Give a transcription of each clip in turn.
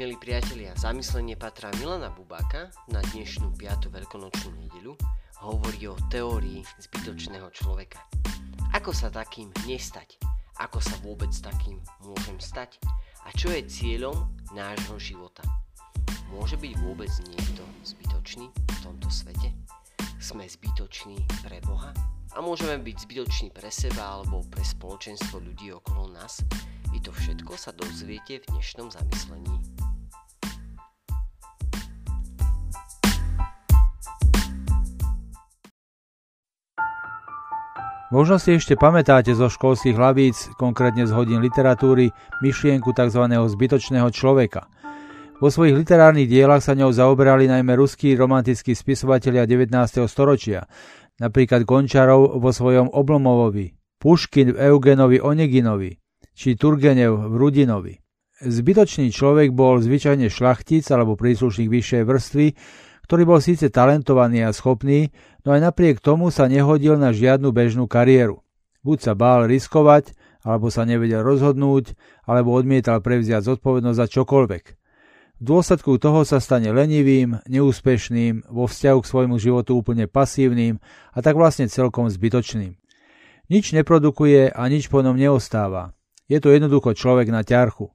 Milí priatelia, zamyslenie Patra Milana Bubáka na dnešnú 5. veľkonočnú nedeľu hovorí o teórii zbytočného človeka. Ako sa takým nestať? Ako sa vôbec takým môžem stať? A čo je cieľom nášho života? Môže byť vôbec niekto zbytočný v tomto svete? Sme zbytoční pre Boha? A môžeme byť zbytoční pre seba alebo pre spoločenstvo ľudí okolo nás? I to všetko sa dozviete v dnešnom zamyslení. Možno si ešte pamätáte zo školských hlavíc, konkrétne z hodín literatúry, myšlienku tzv. zbytočného človeka. Vo svojich literárnych dielach sa ňou zaoberali najmä ruskí romantickí spisovatelia 19. storočia, napríklad Gončarov vo svojom Oblomovovi, Puškin v Eugenovi Oneginovi, či Turgenev v Rudinovi. Zbytočný človek bol zvyčajne šlachtic alebo príslušník vyššej vrstvy, ktorý bol síce talentovaný a schopný, no aj napriek tomu sa nehodil na žiadnu bežnú kariéru. Buď sa bál riskovať, alebo sa nevedel rozhodnúť, alebo odmietal prevziať zodpovednosť za čokoľvek. V dôsledku toho sa stane lenivým, neúspešným, vo vzťahu k svojmu životu úplne pasívnym a tak vlastne celkom zbytočným. Nič neprodukuje a nič po ňom neostáva. Je to jednoducho človek na ťarchu.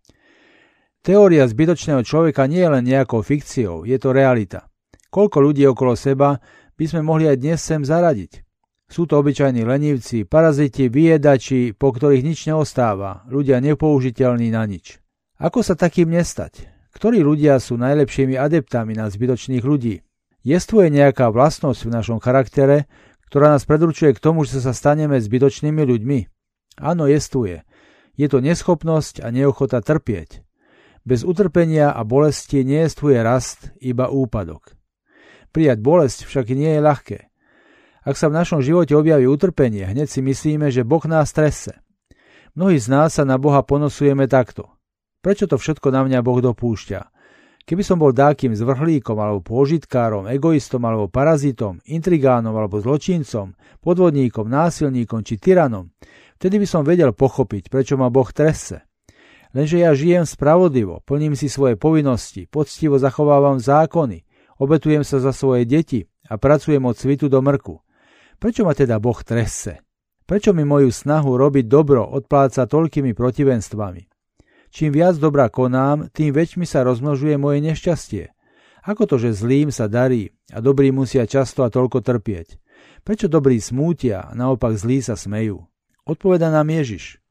Teória zbytočného človeka nie je len nejakou fikciou, je to realita. Koľko ľudí okolo seba by sme mohli aj dnes sem zaradiť? Sú to obyčajní lenivci, paraziti, vyjedači, po ktorých nič neostáva, ľudia nepoužiteľní na nič. Ako sa takým nestať? Ktorí ľudia sú najlepšími adeptami na zbytočných ľudí? Jestvuje nejaká vlastnosť v našom charaktere, ktorá nás predurčuje k tomu, že sa staneme zbytočnými ľuďmi? Áno, jestvuje. Je to neschopnosť a neochota trpieť. Bez utrpenia a bolesti nejestvuje rast, iba úpadok. Prijať bolesť však nie je ľahké. Ak sa v našom živote objaví utrpenie, hneď si myslíme, že Boh nás trese. Mnohí z nás sa na Boha ponosujeme takto. Prečo to všetko na mňa Boh dopúšťa? Keby som bol dákým zvrhlíkom alebo pôžitkárom, egoistom alebo parazitom, intrigánom alebo zločincom, podvodníkom, násilníkom či tyranom, vtedy by som vedel pochopiť, prečo ma Boh trese. Lenže ja žijem spravodlivo, plním si svoje povinnosti, poctivo zachovávam zákony, Obetujem sa za svoje deti a pracujem od svitu do mrku. Prečo ma teda Boh trese? Prečo mi moju snahu robiť dobro odpláca toľkými protivenstvami? Čím viac dobra konám, tým väčšmi sa rozmnožuje moje nešťastie. Ako to, že zlým sa darí a dobrí musia často a toľko trpieť? Prečo dobrí smútia a naopak zlí sa smejú? Odpoveda nám Ježiš.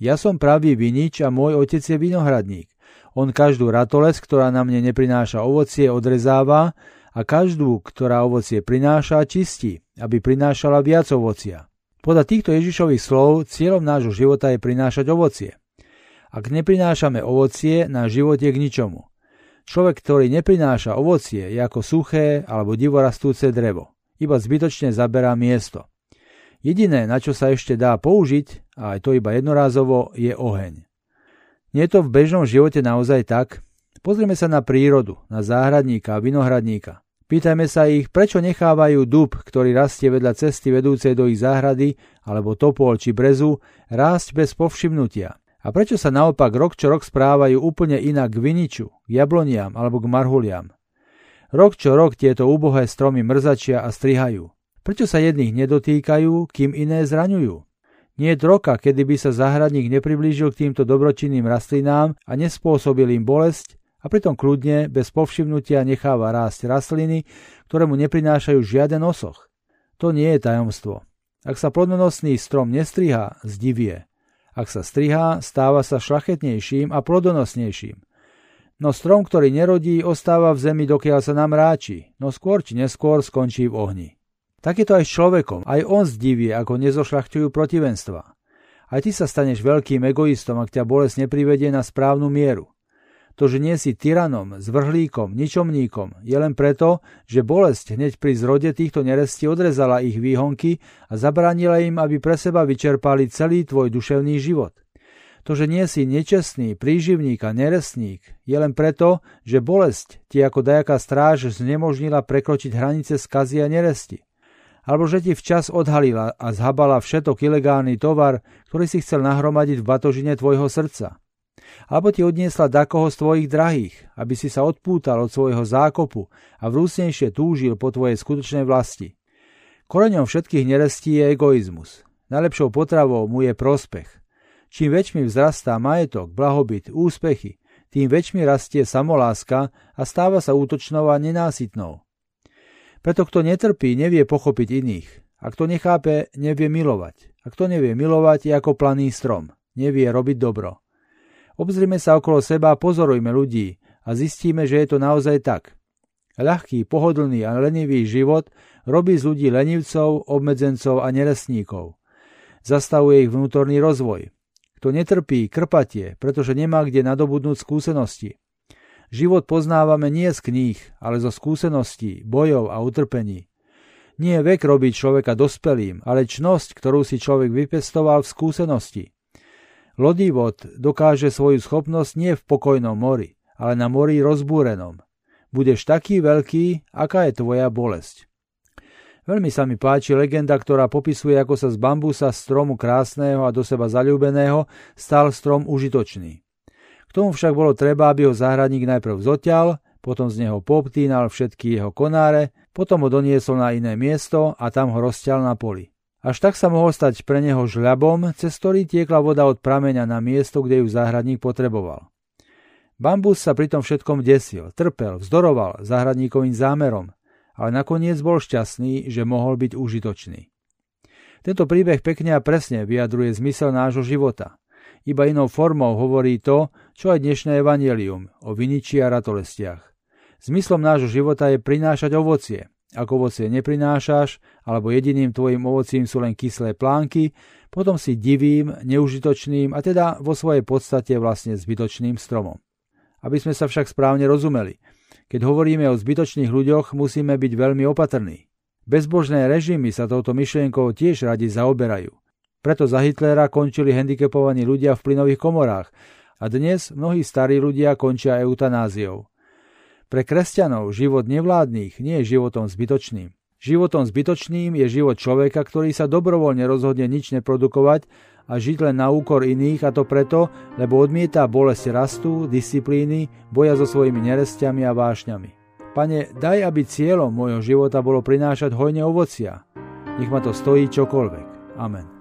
Ja som pravý vinič a môj otec je vinohradník. On každú ratoles, ktorá na mne neprináša ovocie, odrezáva a každú, ktorá ovocie prináša, čistí, aby prinášala viac ovocia. Podľa týchto Ježišových slov cieľom nášho života je prinášať ovocie. Ak neprinášame ovocie, náš život je k ničomu. Človek, ktorý neprináša ovocie, je ako suché alebo divorastúce drevo. Iba zbytočne zaberá miesto. Jediné, na čo sa ešte dá použiť, a aj to iba jednorázovo, je oheň. Nie je to v bežnom živote naozaj tak? Pozrieme sa na prírodu, na záhradníka a vinohradníka. Pýtajme sa ich, prečo nechávajú dub, ktorý rastie vedľa cesty vedúcej do ich záhrady, alebo topol či brezu, rásť bez povšimnutia. A prečo sa naopak rok čo rok správajú úplne inak k viniču, k jabloniam alebo k marhuliam. Rok čo rok tieto úbohé stromy mrzačia a strihajú. Prečo sa jedných nedotýkajú, kým iné zraňujú? Nie je roka, kedy by sa záhradník nepriblížil k týmto dobročinným rastlinám a nespôsobil im bolesť a pritom kľudne, bez povšimnutia necháva rásť rastliny, ktoré mu neprinášajú žiaden osoch. To nie je tajomstvo. Ak sa plodonosný strom nestrihá, zdivie. Ak sa strihá, stáva sa šlachetnejším a plodonosnejším. No strom, ktorý nerodí, ostáva v zemi, dokiaľ sa nám ráči, no skôr či neskôr skončí v ohni. Tak je to aj s človekom. Aj on zdivie, ako nezošľachtujú protivenstva. Aj ty sa staneš veľkým egoistom, ak ťa bolesť neprivedie na správnu mieru. To, že nie si tyranom, zvrhlíkom, ničomníkom, je len preto, že bolesť hneď pri zrode týchto nerestí odrezala ich výhonky a zabránila im, aby pre seba vyčerpali celý tvoj duševný život. To, že nie si nečestný, príživník a nerestník, je len preto, že bolesť ti ako dajaká stráž znemožnila prekročiť hranice skazy a neresti alebo že ti včas odhalila a zhabala všetok ilegálny tovar, ktorý si chcel nahromadiť v batožine tvojho srdca. Alebo ti odniesla dakoho z tvojich drahých, aby si sa odpútal od svojho zákopu a vrúcnejšie túžil po tvojej skutočnej vlasti. Koreňom všetkých nerestí je egoizmus. Najlepšou potravou mu je prospech. Čím väčšmi vzrastá majetok, blahobyt, úspechy, tým väčšmi rastie samoláska a stáva sa útočnou a nenásytnou. Preto kto netrpí, nevie pochopiť iných. A kto nechápe, nevie milovať. A kto nevie milovať, je ako planý strom. Nevie robiť dobro. Obzrime sa okolo seba pozorujme ľudí a zistíme, že je to naozaj tak. Ľahký, pohodlný a lenivý život robí z ľudí lenivcov, obmedzencov a neresníkov. Zastavuje ich vnútorný rozvoj. Kto netrpí, krpatie, pretože nemá kde nadobudnúť skúsenosti. Život poznávame nie z kníh, ale zo skúseností, bojov a utrpení. Nie vek robiť človeka dospelým, ale čnosť, ktorú si človek vypestoval v skúsenosti. Lodivod dokáže svoju schopnosť nie v pokojnom mori, ale na mori rozbúrenom. Budeš taký veľký, aká je tvoja bolesť. Veľmi sa mi páči legenda, ktorá popisuje, ako sa z bambusa stromu krásneho a do seba zalúbeného stal strom užitočný. K tomu však bolo treba, aby ho záhradník najprv zoťal, potom z neho poptínal všetky jeho konáre, potom ho doniesol na iné miesto a tam ho rozťal na poli. Až tak sa mohol stať pre neho žľabom, cez ktorý tiekla voda od prameňa na miesto, kde ju záhradník potreboval. Bambus sa pri tom všetkom desil, trpel, vzdoroval záhradníkovým zámerom, ale nakoniec bol šťastný, že mohol byť užitočný. Tento príbeh pekne a presne vyjadruje zmysel nášho života. Iba inou formou hovorí to, čo aj dnešné evanelium o viniči a ratolestiach. Zmyslom nášho života je prinášať ovocie. Ak ovocie neprinášaš, alebo jediným tvojim ovocím sú len kyslé plánky, potom si divým, neužitočným a teda vo svojej podstate vlastne zbytočným stromom aby sme sa však správne rozumeli. Keď hovoríme o zbytočných ľuďoch, musíme byť veľmi opatrní. Bezbožné režimy sa touto myšlienkou tiež radi zaoberajú. Preto za Hitlera končili handicapovaní ľudia v plynových komorách a dnes mnohí starí ľudia končia eutanáziou. Pre kresťanov život nevládnych nie je životom zbytočným. Životom zbytočným je život človeka, ktorý sa dobrovoľne rozhodne nič neprodukovať a žiť len na úkor iných a to preto, lebo odmieta bolesť rastu, disciplíny, boja so svojimi nerestiami a vášňami. Pane, daj, aby cieľom môjho života bolo prinášať hojne ovocia. Nech ma to stojí čokoľvek. Amen.